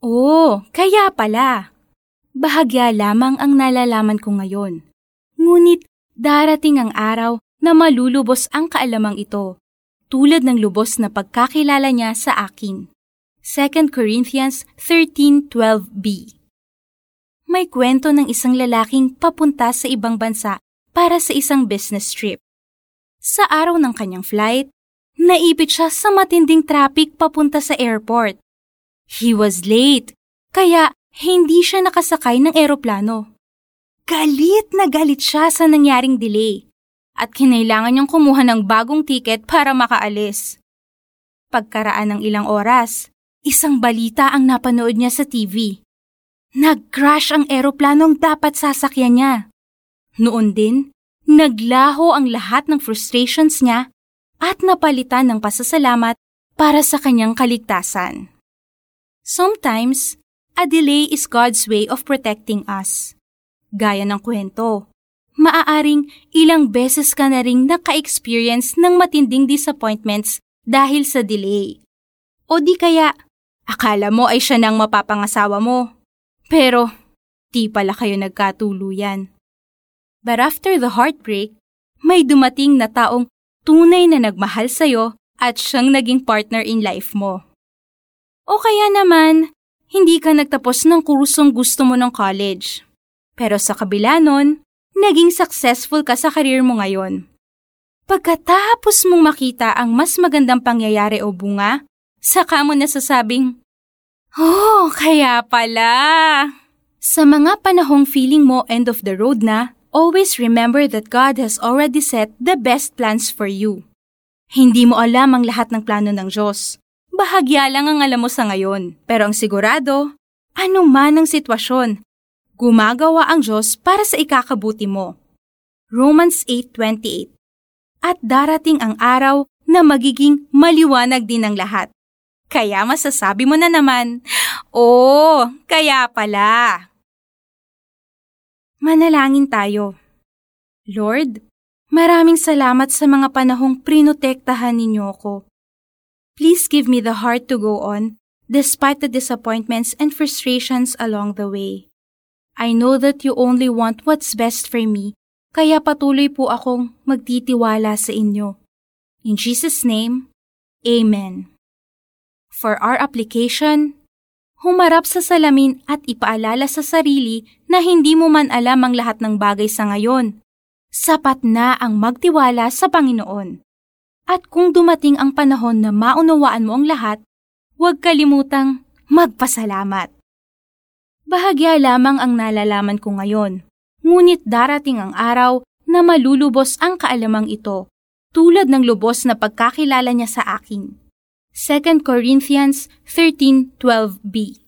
Oh, kaya pala. Bahagya lamang ang nalalaman ko ngayon. Ngunit darating ang araw na malulubos ang kaalamang ito, tulad ng lubos na pagkakilala niya sa akin. 2 Corinthians 13.12b May kwento ng isang lalaking papunta sa ibang bansa para sa isang business trip. Sa araw ng kanyang flight, naipit siya sa matinding traffic papunta sa airport. He was late, kaya hindi siya nakasakay ng eroplano. Galit na galit siya sa nangyaring delay at kinailangan niyang kumuha ng bagong tiket para makaalis. Pagkaraan ng ilang oras, isang balita ang napanood niya sa TV. Nag-crash ang eroplanong dapat sasakyan niya. Noon din, naglaho ang lahat ng frustrations niya at napalitan ng pasasalamat para sa kanyang kaligtasan. Sometimes, a delay is God's way of protecting us. Gaya ng kwento, maaaring ilang beses ka na ring naka-experience ng matinding disappointments dahil sa delay. O di kaya, akala mo ay siya nang mapapangasawa mo. Pero, di pala kayo nagkatuluyan. But after the heartbreak, may dumating na taong tunay na nagmahal sa'yo at siyang naging partner in life mo. O kaya naman, hindi ka nagtapos ng kursong gusto mo ng college. Pero sa kabila nun, naging successful ka sa karir mo ngayon. Pagkatapos mong makita ang mas magandang pangyayari o bunga, saka mo nasasabing, Oh, kaya pala! Sa mga panahong feeling mo end of the road na, always remember that God has already set the best plans for you. Hindi mo alam ang lahat ng plano ng Diyos bahagya lang ang alam mo sa ngayon. Pero ang sigurado, ano man ang sitwasyon, gumagawa ang Diyos para sa ikakabuti mo. Romans 8.28 At darating ang araw na magiging maliwanag din ang lahat. Kaya masasabi mo na naman, Oh, kaya pala. Manalangin tayo. Lord, maraming salamat sa mga panahong prinotektahan ninyo ko Please give me the heart to go on, despite the disappointments and frustrations along the way. I know that you only want what's best for me, kaya patuloy po akong magtitiwala sa inyo. In Jesus' name, Amen. For our application, humarap sa salamin at ipaalala sa sarili na hindi mo man alam ang lahat ng bagay sa ngayon. Sapat na ang magtiwala sa Panginoon. At kung dumating ang panahon na maunawaan mo ang lahat, huwag kalimutang magpasalamat. Bahagya lamang ang nalalaman ko ngayon, ngunit darating ang araw na malulubos ang kaalamang ito, tulad ng lubos na pagkakilala niya sa akin. 2 Corinthians 13.12b